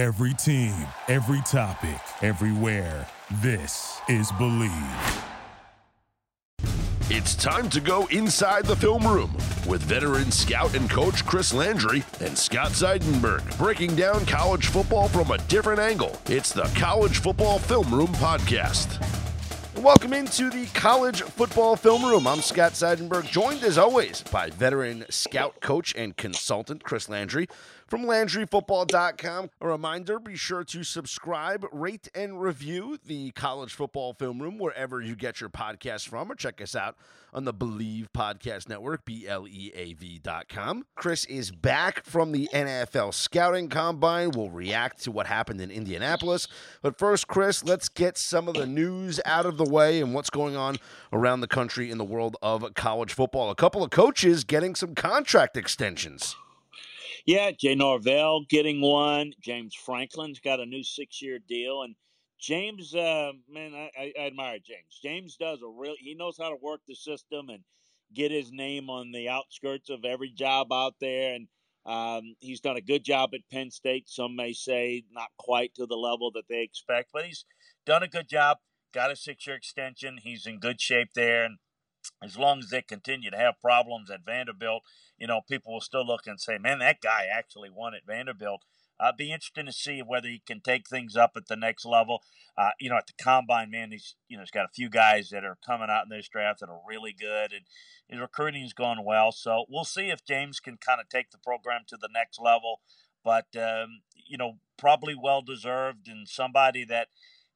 Every team, every topic, everywhere. This is Bleav. It's time to go inside the film room with veteran scout and coach Chris Landry and Scott Seidenberg breaking down college football from a different angle. It's the College Football Film Room Podcast. Welcome into the College Football Film Room. I'm Scott Seidenberg, joined as always by veteran scout, coach, and consultant Chris Landry from LandryFootball.com. A reminder be sure to subscribe, rate, and review the College Football Film Room wherever you get your podcast from, or check us out on the Bleav Podcast Network, B L E A V.com. Chris is back from the NFL Scouting Combine. We'll react to what happened in Indianapolis. But first, Chris, let's get some of the news out of the way and what's going on around the country in the world of college football. A couple of coaches getting some contract extensions. Yeah, Jay Norvell getting one. James Franklin's got a new six-year deal, and James, uh, man, I, I, admire James. James does a real. He knows how to work the system and get his name on the outskirts of every job out there, and um, he's done a good job at Penn State. Some may say not quite to the level that they expect, but he's done a good job. Got a six-year extension. He's in good shape there, and as long as they continue to have problems at Vanderbilt, you know, people will still look and say, man, that guy actually won at Vanderbilt. Uh, be interesting to see whether he can take things up at the next level. Uh, you know, at the combine, man, he's you know he's got a few guys that are coming out in this draft that are really good, and his recruiting is going well. So we'll see if James can kind of take the program to the next level. But um, you know, probably well deserved, and somebody that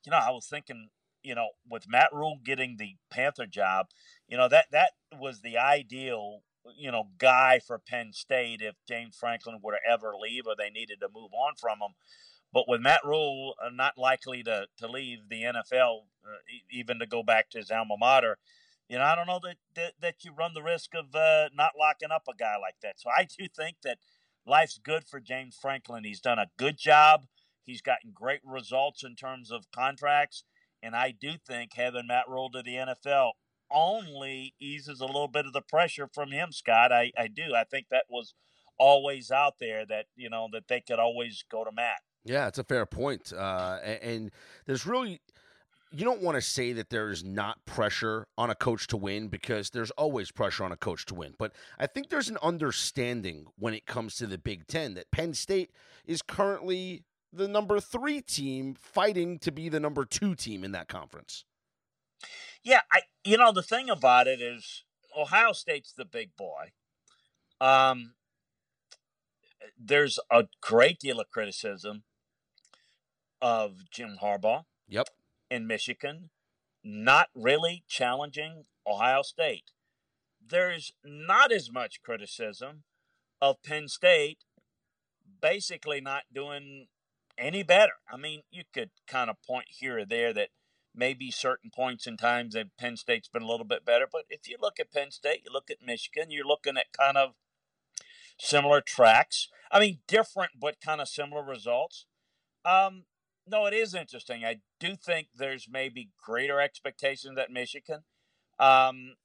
you know I was thinking you know, with Matt Rhule getting the Panther job, you know that that was the ideal you know guy for Penn State if James Franklin were to ever leave or they needed to move on from him. But with Matt Rhule uh, not likely to, to leave the NFL, uh, even to go back to his alma mater, you know, I don't know that, that, that you run the risk of uh, not locking up a guy like that. So I do think that life's good for James Franklin. He's done a good job. He's gotten great results in terms of contracts. And I do think having Matt Rhule to the NFL only eases a little bit of the pressure from him, Scott. I, I do. I think that was always out there that, you know, that they could always go to Matt. Yeah, it's a fair point. Uh, and, and there's really you don't want to say that there's not pressure on a coach to win because there's always pressure on a coach to win. But I think there's an understanding when it comes to the Big Ten that Penn State is currently the number three team fighting to be the number two team in that conference. Yeah, I you know the thing about it is Ohio State's the big boy. Um, there's a great deal of criticism of Jim Harbaugh. Yep. In Michigan, not really challenging Ohio State. There's not as much criticism of Penn State basically not doing any better. I mean, you could kind of point here or there that maybe certain points in times that Penn State's been a little bit better, but if you look at Penn State, you look at Michigan, you're looking at kind of similar tracks. I mean, different but kind of similar results. Um, no, it is interesting. I do think there's maybe greater expectations at Michigan. Um,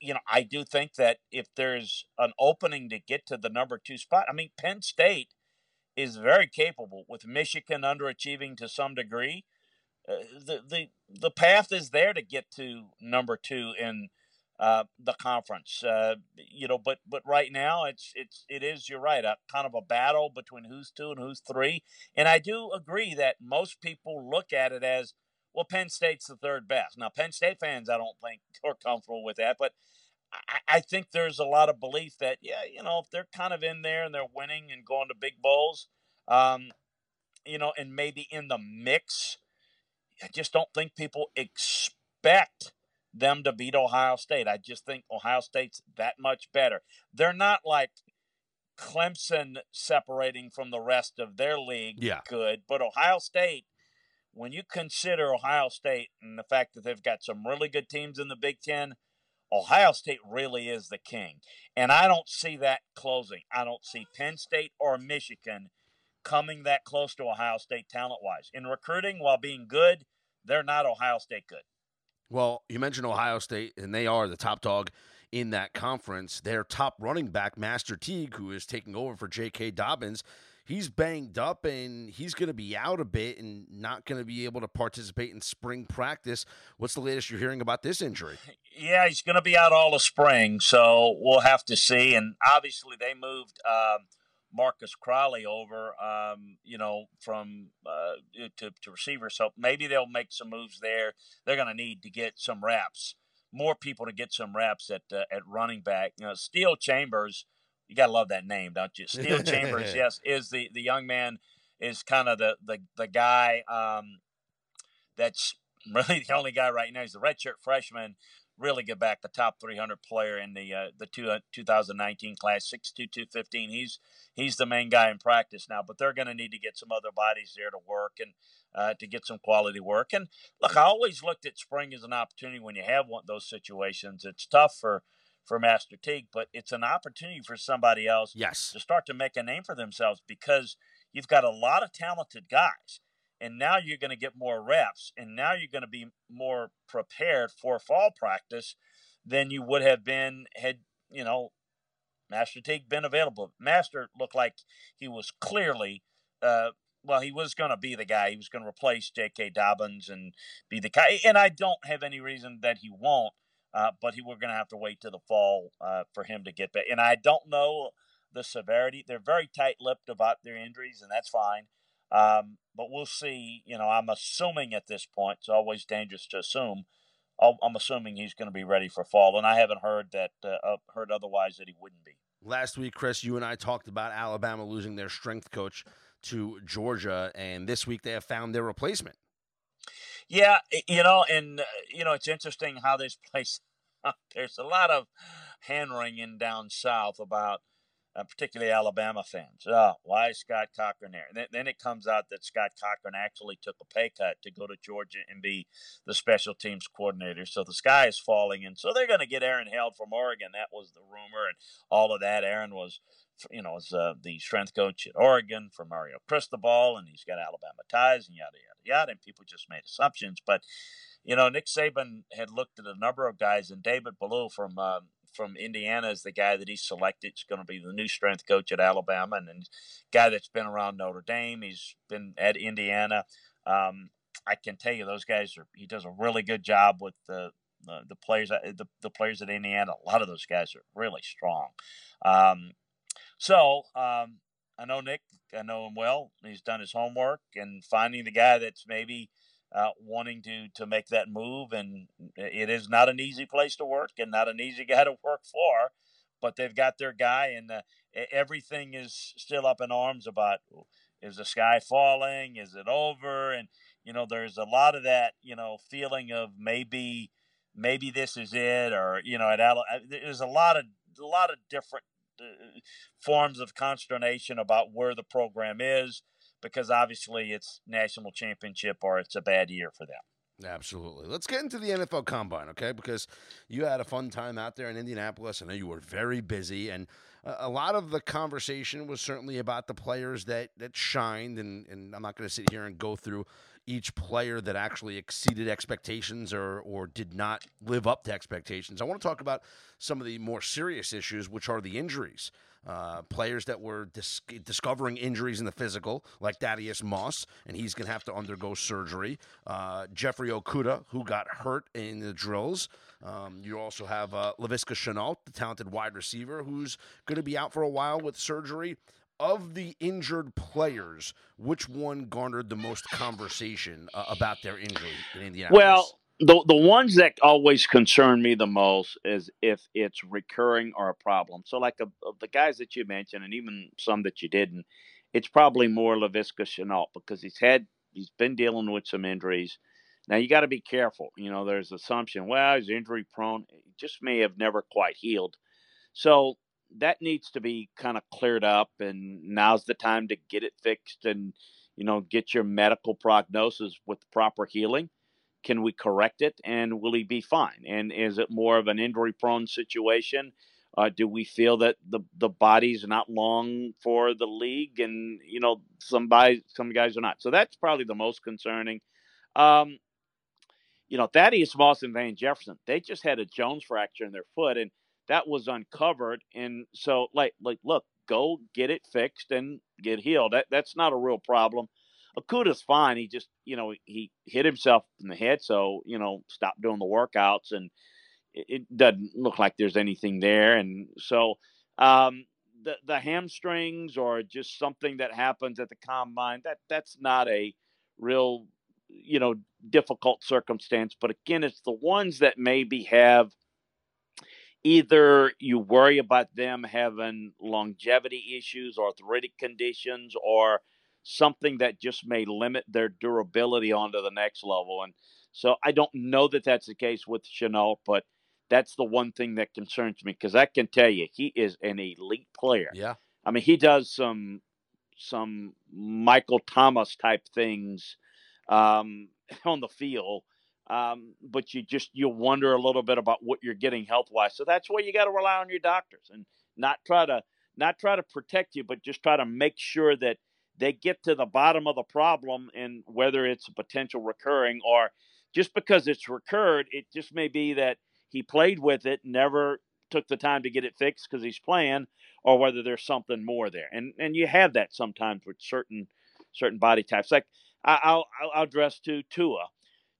you know, I do think that if there's an opening to get to the number two spot, I mean, Penn State is very capable with Michigan underachieving to some degree. Uh, the the the path is there to get to number two in uh, the conference. Uh, you know, but but right now it's it's it is you're right a kind of a battle between who's two and who's three. And I do agree that most people look at it as well. Penn State's the third best. Now, Penn State fans, I don't think are comfortable with that, but I, think there's a lot of belief that yeah, you know, if they're kind of in there and they're winning and going to big bowls, um, you know, and maybe in the mix, I just don't think people expect them to beat Ohio State. I just think Ohio State's that much better. They're not like Clemson separating from the rest of their league yeah. good, but Ohio State when you consider Ohio State and the fact that they've got some really good teams in the Big Ten, Ohio State really is the king. And I don't see that closing. I don't see Penn State or Michigan coming that close to Ohio State talent wise. In recruiting, while being good, they're not Ohio State good. Well, you mentioned Ohio State, and they are the top dog in that conference. Their top running back, Master Teague, who is taking over for J.K. Dobbins, he's banged up and he's going to be out a bit and not going to be able to participate in spring practice. What's the latest you're hearing about this injury? Yeah, he's going to be out all the spring, so we'll have to see. And obviously, they moved um, Marcus Crowley over, um, you know, from uh, to, to receiver. So maybe they'll make some moves there. They're going to need to get some reps, more people to get some reps at uh, at running back. You know, Steele Chambers you gotta love that name, don't you? Steele Chambers, yes, is the the young man is kind of the the the guy um, that's really the only guy right now. He's the redshirt freshman. Really get back the top 300 player in the uh, the two, uh, 2019 class, 6'2", 215. He's he's the main guy in practice now, but they're going to need to get some other bodies there to work and uh, to get some quality work. And look, I always looked at spring as an opportunity when you have one those situations. It's tough for for Master Teague, but it's an opportunity for somebody else yes. to start to make a name for themselves because you've got a lot of talented guys. And now you're going to get more reps, and now you're going to be more prepared for fall practice than you would have been had, you know, Master Teague been available. Master looked like he was clearly uh, well, he was going to be the guy. He was going to replace J.K. Dobbins and be the guy. And I don't have any reason that he won't. Uh, but he, we're going to have to wait till the fall uh, for him to get back. And I don't know the severity. They're very tight-lipped about their injuries, and that's fine. Um, but we'll see. You know, I'm assuming at this point. It's always dangerous to assume. I'm assuming he's going to be ready for fall, and I haven't heard that uh, heard otherwise that he wouldn't be. Last week, Chris, you and I talked about Alabama losing their strength coach to Georgia, and this week they have found their replacement. Yeah, you know, and uh, you know, it's interesting how this place. There's a lot of hand wringing down south about, uh, particularly Alabama fans. Oh, why is Scott Cochran there? And then, then it comes out that Scott Cochran actually took a pay cut to go to Georgia and be the special teams coordinator. So the sky is falling, and so they're going to get Aaron Feld from Oregon. That was the rumor, and all of that. Aaron was you know, was uh, the strength coach at Oregon for Mario Cristobal, and he's got Alabama ties and yada yada yada. And people just made assumptions, but you know, Nick Saban had looked at a number of guys, and David Ballou from uh, from Indiana is the guy that he selected. Is going to be the new strength coach at Alabama, and then guy that's been around Notre Dame. He's been at Indiana. Um, I can tell you, those guys are. He does a really good job with the the, players. The, the players at Indiana. A lot of those guys are really strong. Um, so um, I know Nick. I know him well. He's done his homework and finding the guy that's maybe uh, wanting to to make that move. And it is not an easy place to work and not an easy guy to work for. But they've got their guy, and uh, everything is still up in arms about is the sky falling? Is it over? And you know, there's a lot of that, you know, feeling of maybe maybe this is it, or you know, at uh, there's a lot of a lot of different uh, forms of consternation about where the program is because obviously it's national championship or it's a bad year for them. Absolutely. Let's get into the NFL Combine, okay? Because you had a fun time out there in Indianapolis. I know you were very busy, and a lot of the conversation was certainly about the players that that shined. And, and I'm not going to sit here and go through each player that actually exceeded expectations or or did not live up to expectations. I want to talk about some of the more serious issues, which are the injuries. Uh, players that were dis- discovering injuries in the physical, like Thaddeus Moss, and he's going to have to undergo surgery. Uh, Jeffrey Okudah, who got hurt in the drills. Um, you also have uh, Laviska Shenault, the talented wide receiver, who's going to be out for a while with surgery of the injured players, which one garnered the most conversation uh, about their injury in Indianapolis? Well, the the ones that always concern me the most is if it's recurring or a problem. So, like of the guys that you mentioned, and even some that you didn't, it's probably more Laviska Shenault because he's had he's been dealing with some injuries. Now you got to be careful. You know, there's assumption. Well, he's injury prone. He just may have never quite healed. So that needs to be kind of cleared up and now's the time to get it fixed and you know get your medical prognosis with proper healing can we correct it and will he be fine and is it more of an injury prone situation uh, do we feel that the the body's not long for the league and you know some guys some guys are not so that's probably the most concerning um, you know Thaddeus Moss and Van Jefferson they just had a Jones fracture in their foot and that was uncovered. And so, like, like, look, go get it fixed and get healed. That that's not a real problem. Okudah's fine. He just, you know, he hit himself in the head, so you know, stopped doing the workouts, and it, it doesn't look like there's anything there. And so, um, the the hamstrings or just something that happens at the combine that that's not a real, you know, difficult circumstance. But again, it's the ones that maybe have either you worry about them having longevity issues, arthritic conditions, or something that just may limit their durability onto the next level. And so I don't know that that's the case with Shenault, but that's the one thing that concerns me because I can tell you he is an elite player. Yeah. I mean, he does some some Michael Thomas type things um, on the field um, but you just you wonder a little bit about what you're getting health wise. So that's where you got to rely on your doctors and not try to not try to protect you, but just try to make sure that they get to the bottom of the problem and whether it's a potential recurring or just because it's recurred, it just may be that he played with it, never took the time to get it fixed because he's playing, or whether there's something more there. And and you have that sometimes with certain certain body types. Like I'll I'll, I'll address to Tua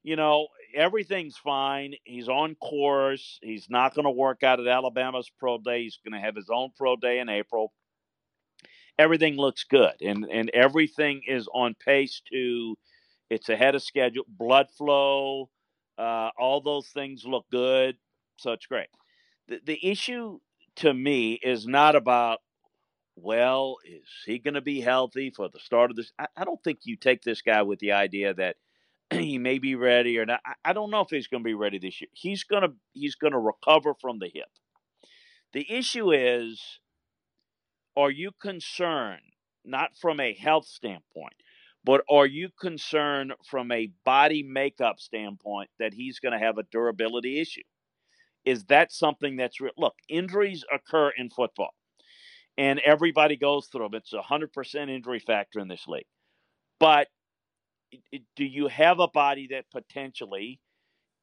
you know, everything's fine. He's on course. He's not going to work out at Alabama's pro day. He's going to have his own pro day in April. Everything looks good, and and everything is on pace to. It's ahead of schedule. Blood flow, uh, all those things look good, so it's great. The the issue to me is not about well, is he going to be healthy for the start of this? I, I don't think you take this guy with the idea that he may be ready or not. I don't know if he's going to be ready this year. He's going to he's going to recover from the hip. The issue is are you concerned not from a health standpoint, but are you concerned from a body makeup standpoint that he's going to have a durability issue? Is that something that's real? Look, injuries occur in football, and everybody goes through them. It's a hundred percent injury factor in this league, but do you have a body that potentially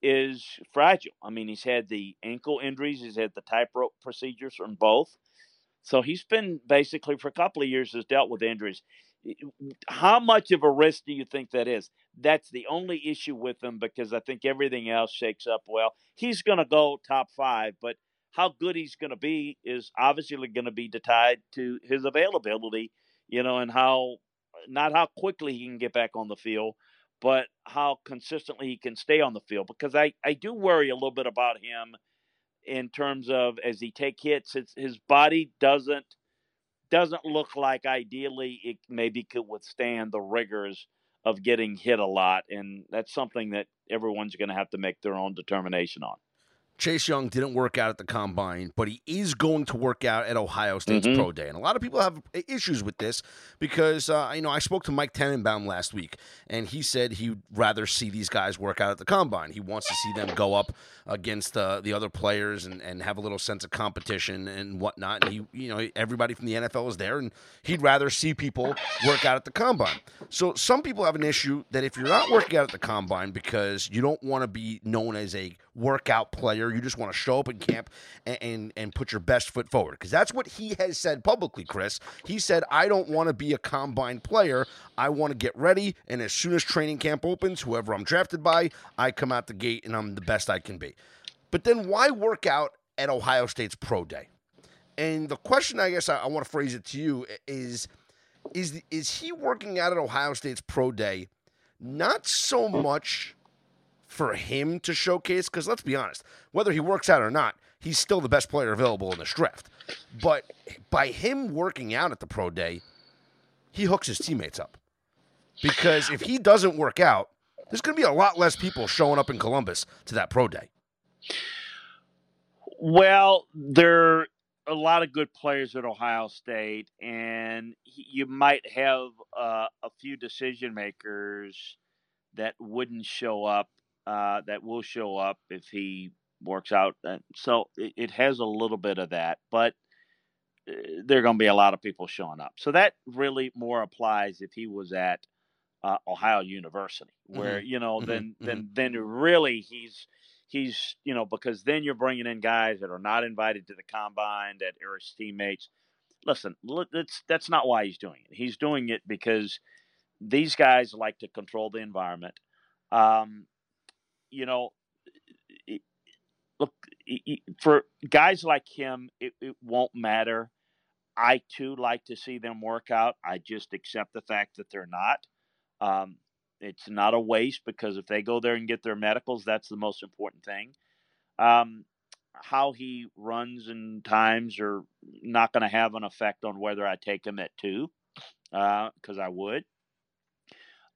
is fragile? I mean, he's had the ankle injuries, he's had the tightrope procedures from both. So he's been basically for a couple of years has dealt with injuries. How much of a risk do you think that is? That's the only issue with him because I think everything else shakes up well. He's going to go top five, but how good he's going to be is obviously going to be tied to his availability, you know, and how not how quickly he can get back on the field, but how consistently he can stay on the field. Because I, I do worry a little bit about him in terms of as he take hits, his, body doesn't doesn't look like ideally it maybe could withstand the rigors of getting hit a lot, and that's something that everyone's going to have to make their own determination on. Chase Young didn't work out at the combine, but he is going to work out at Ohio State's mm-hmm. pro day. And a lot of people have issues with this because, uh, you know, I spoke to Mike Tannenbaum last week, and he said he'd rather see these guys work out at the combine. He wants to see them go up against uh, the other players and, and have a little sense of competition and whatnot. And he, you know, everybody from the NFL is there, and he'd rather see people work out at the combine. So some people have an issue that if you're not working out at the combine because you don't want to be known as a workout player. You just want to show up in camp and, and, and put your best foot forward. Because that's what he has said publicly, Chris. He said, I don't want to be a combine player. I want to get ready. And as soon as training camp opens, whoever I'm drafted by, I come out the gate and I'm the best I can be. But then why work out at Ohio State's pro day? And the question I guess I, I want to phrase it to you is is is he working out at Ohio State's pro day not so much for him to showcase because let's be honest, whether he works out or not, he's still the best player available in this draft. But by him working out at the pro day, he hooks his teammates up. Because if he doesn't work out, there's going to be a lot less people showing up in Columbus to that pro day. Well, there are a lot of good players at Ohio State, and you might have uh, a few decision makers that wouldn't show up uh, that will show up if he works out. So it, it has a little bit of that, but uh, there are going to be a lot of people showing up. So that really more applies if he was at uh, Ohio University, where mm-hmm. you know mm-hmm. then mm-hmm. then then really he's he's you know because then you're bringing in guys that are not invited to the combine that are his teammates. listen, that's that's not why he's doing it. He's doing it because these guys like to control the environment. Um, you know, look for guys like him, it, it won't matter. I too like to see them work out. I just accept the fact that they're not. Um, it's not a waste because if they go there and get their medicals, that's the most important thing. Um, how he runs and times are not going to have an effect on whether I take him at two, because uh, I would.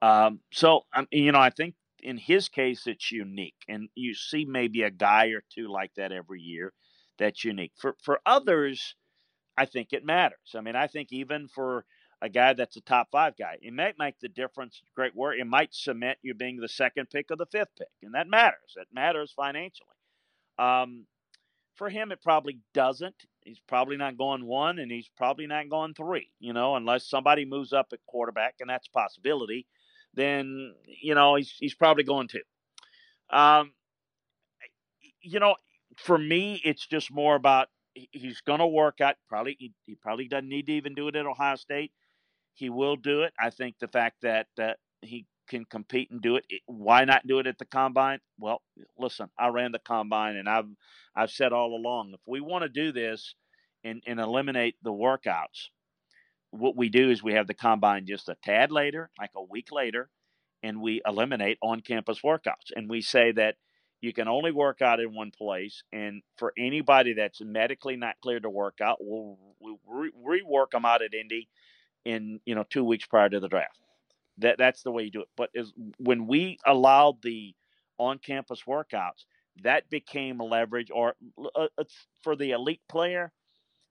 Um, so, um, you know, I think in his case, it's unique, and you see maybe a guy or two like that every year. That's unique. For for others, I think it matters. I mean, I think even for a guy that's a top five guy, it might make the difference. Great work. It might cement you being the second pick or the fifth pick, and that matters. That matters financially. Um, for him, it probably doesn't. He's probably not going one, and he's probably not going three. You know, unless somebody moves up at quarterback, and that's possibility. Then you know he's he's probably going to. Um, you know, for me, it's just more about he's going to work out. Probably he, he, probably doesn't need to even do it at Ohio State. He will do it. I think the fact that that he can compete and do it. Why not do it at the combine? Well, listen, I ran the combine and I've I've said all along, if we want to do this and, and eliminate the workouts, what we do is we have the combine just a tad later, like a week later, and we eliminate on campus workouts. And we say that you can only work out in one place. And for anybody that's medically not cleared to work out, we'll, we'll re- rework them out at Indy in, you know, two weeks prior to the draft. That that's the way you do it. But is when we allowed the on-campus workouts, that became a leverage. Or uh, for the elite player,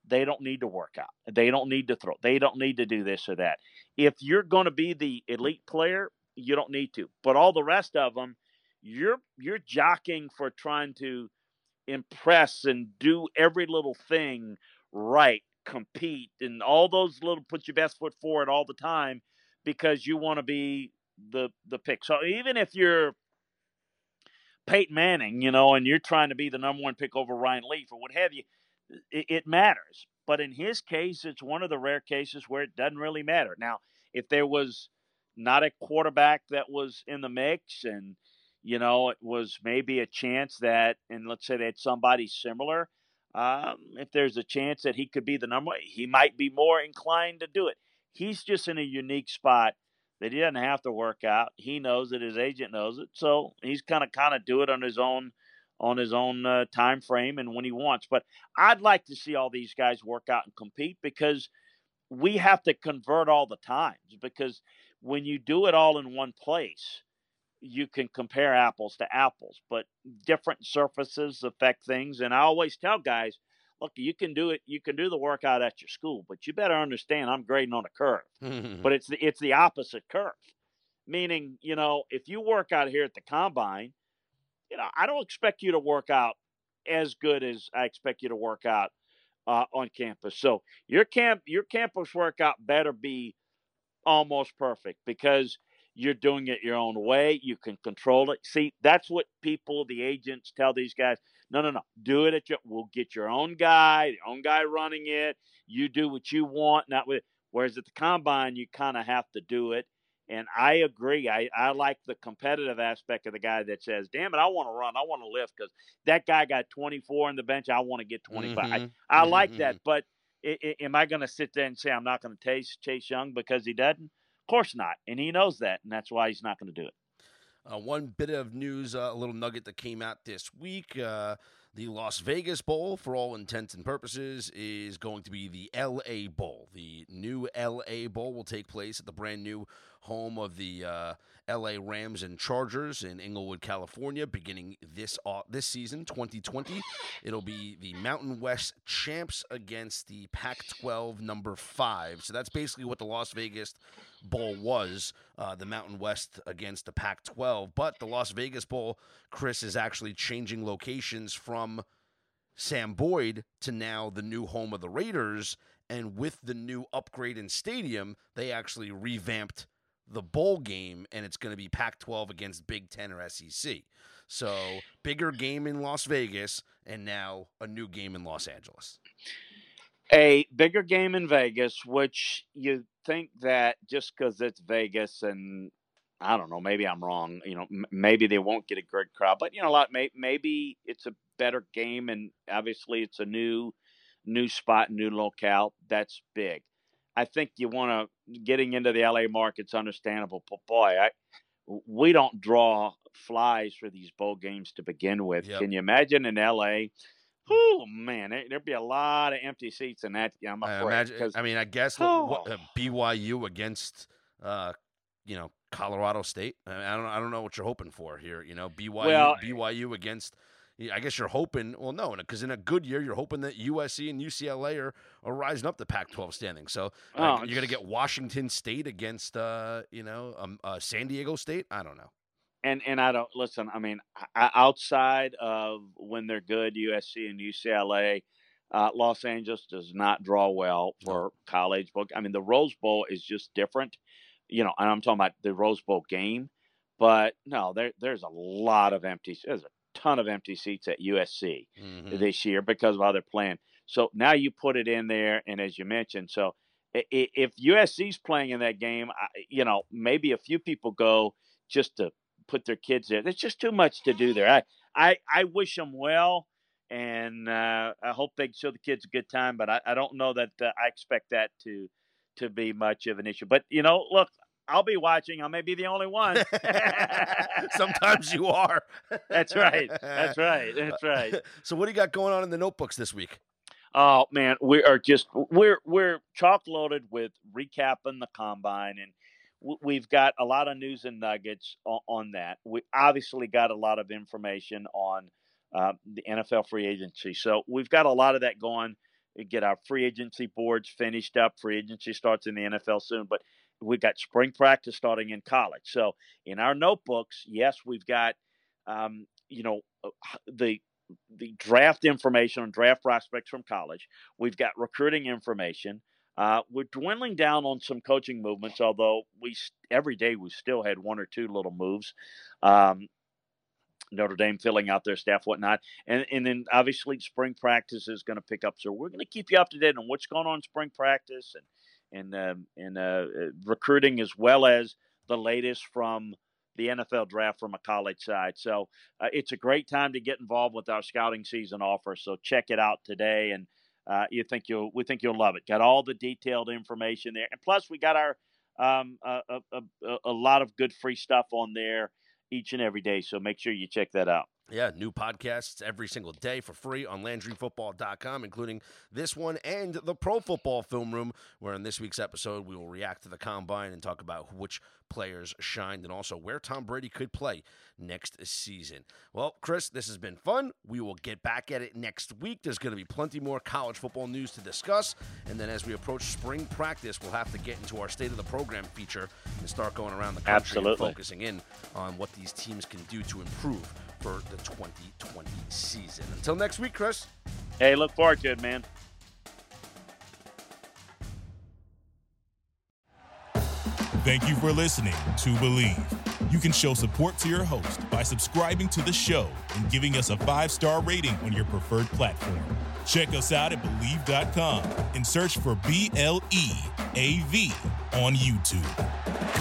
they don't need to work out. They don't need to throw. They don't need to do this or that. If you're going to be the elite player, you don't need to. But all the rest of them, you're you're jockeying for trying to impress and do every little thing right, compete, and all those little put your best foot forward all the time because you want to be the the pick. So even if you're Peyton Manning, you know, and you're trying to be the number one pick over Ryan Leaf or what have you, it, it matters. But in his case, it's one of the rare cases where it doesn't really matter. Now, if there was not a quarterback that was in the mix and you know it was maybe a chance that and let's say that somebody similar um, if there's a chance that he could be the number one, he might be more inclined to do it he's just in a unique spot that he doesn't have to work out. He knows it. His agent knows it. So he's kind of kind of do it on his own on his own uh, time frame and when he wants. But I'd like to see all these guys work out and compete because we have to convert all the times because when you do it all in one place, you can compare apples to apples, but different surfaces affect things. And I always tell guys, look, you can do it. You can do the workout at your school, but you better understand I'm grading on a curve. but it's the it's the opposite curve, meaning you know if you work out here at the combine, you know I don't expect you to work out as good as I expect you to work out uh, on campus. So your camp your campus workout better be almost perfect because you're doing it your own way. You can control it. See, that's what people, the agents, tell these guys. No, no, no. Do it at your. We'll get your own guy, your own guy running it. You do what you want, not with. Whereas at the combine, you kind of have to do it. And I agree. I, I like the competitive aspect of the guy that says, "Damn it, I want to run. I want to lift because that guy got 24 on the bench. I want to get 25." Mm-hmm. I, I mm-hmm. like that, mm-hmm. but it, it, am I going to sit there and say I'm not going to chase Chase Young because he doesn't? Of course not, and he knows that, and that's why he's not going to do it. Uh, one bit of news, uh, a little nugget that came out this week. Uh, the Las Vegas Bowl, for all intents and purposes, is going to be the LA Bowl. The new LA Bowl will take place at the brand new home of the uh, LA Rams and Chargers in Inglewood, California, beginning this uh, this season, 2020. It'll be the Mountain West champs against the Pac-12 number five. So that's basically what the Las Vegas Bowl was, uh, the Mountain West against the Pac-12. But the Las Vegas Bowl, Chris, is actually changing locations from Sam Boyd to now the new home of the Raiders. And with the new upgrade in stadium, they actually revamped the bowl game, and it's going to be Pac 12 against Big Ten or SEC. So, bigger game in Las Vegas, and now a new game in Los Angeles. A bigger game in Vegas, which you think that just because it's Vegas and I don't know, maybe I'm wrong. You know, m- maybe they won't get a great crowd, but you know, a lot. May- maybe it's a better game, and obviously it's a new, new spot, new locale. That's big. I think you want to getting into the LA market's understandable, but boy, I we don't draw flies for these bowl games to begin with. Yep. Can you imagine in LA? Oh man, there- there'd be a lot of empty seats in that. I'm I afraid. imagine. 'cause- I mean, I guess Oh. what, uh, BYU against, uh, you know, Colorado State. I, mean, I don't. I don't know what you're hoping for here. You know, BYU. Well- BYU against. I guess you're hoping. Well, no, because in a good year, you're hoping that USC and UCLA are, are rising up the Pac-12 standing. So Oh, you're gonna get Washington State against, uh, you know, um, uh, San Diego State. I don't know. and and I don't listen. I mean, outside of when they're good, USC and UCLA, uh, Los Angeles does not draw well for college book. I mean, the Rose Bowl is just different, you know. And I'm talking about the Rose Bowl game, but no, there there's a lot of empty. There's a ton of empty seats at USC Mhm. this year because of how they're playing. So now you put it in there, and as you mentioned, so if USC's playing in that game, you know, maybe a few people go just to put their kids there. There's just too much to do there. I I, I wish them well, and uh, I hope they show the kids a good time. But I, I don't know that uh, I expect that to to be much of an issue. But you know, look, I'll be watching. I may be the only one. Sometimes you are. That's right. That's right. That's right. So what do you got going on in the notebooks this week? Oh man, we are just we're we're chock loaded with recapping the combine, and we've got a lot of news and nuggets on, on that. We obviously got a lot of information on uh, the NFL free agency, so we've got a lot of that going. We get our free agency boards finished up. Free agency starts in the NFL soon, but we've got spring practice starting in college. So in our notebooks, yes, we've got um, you know uh, the the draft information on draft prospects from college. We've got recruiting information. Uh, we're dwindling down on some coaching movements, although we every day we still had one or two little moves. Um, Notre Dame filling out their staff, whatnot, and and then obviously spring practice is going to pick up. So we're going to keep you up to date on what's going on in spring practice and and and uh, uh, recruiting as well as the latest from the NFL draft from a college side. So uh, it's a great time to get involved with our scouting season offer. So check it out today, and uh, you think you'll we think you'll love it. Got all the detailed information there, and plus we got our um, a, a, a, a lot of good free stuff on there each and every day. So make sure you check that out. Yeah, new podcasts every single day for free on LandryFootball.com, including this one and the Pro Football Film Room, where in this week's episode we will react to the combine and talk about which players shined and also where Tom Brady could play next season. Well, Chris, this has been fun. We will get back at it next week. There's going to be plenty more college football news to discuss. And then as we approach spring practice, we'll have to get into our state of the program feature and start going around the country and focusing in on what these teams can do to improve for the 2020 season. Until next week, Chris. Hey, look forward to it, man. Thank you for listening to Bleav. You can show support to your host by subscribing to the show and giving us a five star rating on your preferred platform. Check us out at Bleav.com and search for B L E A V on YouTube.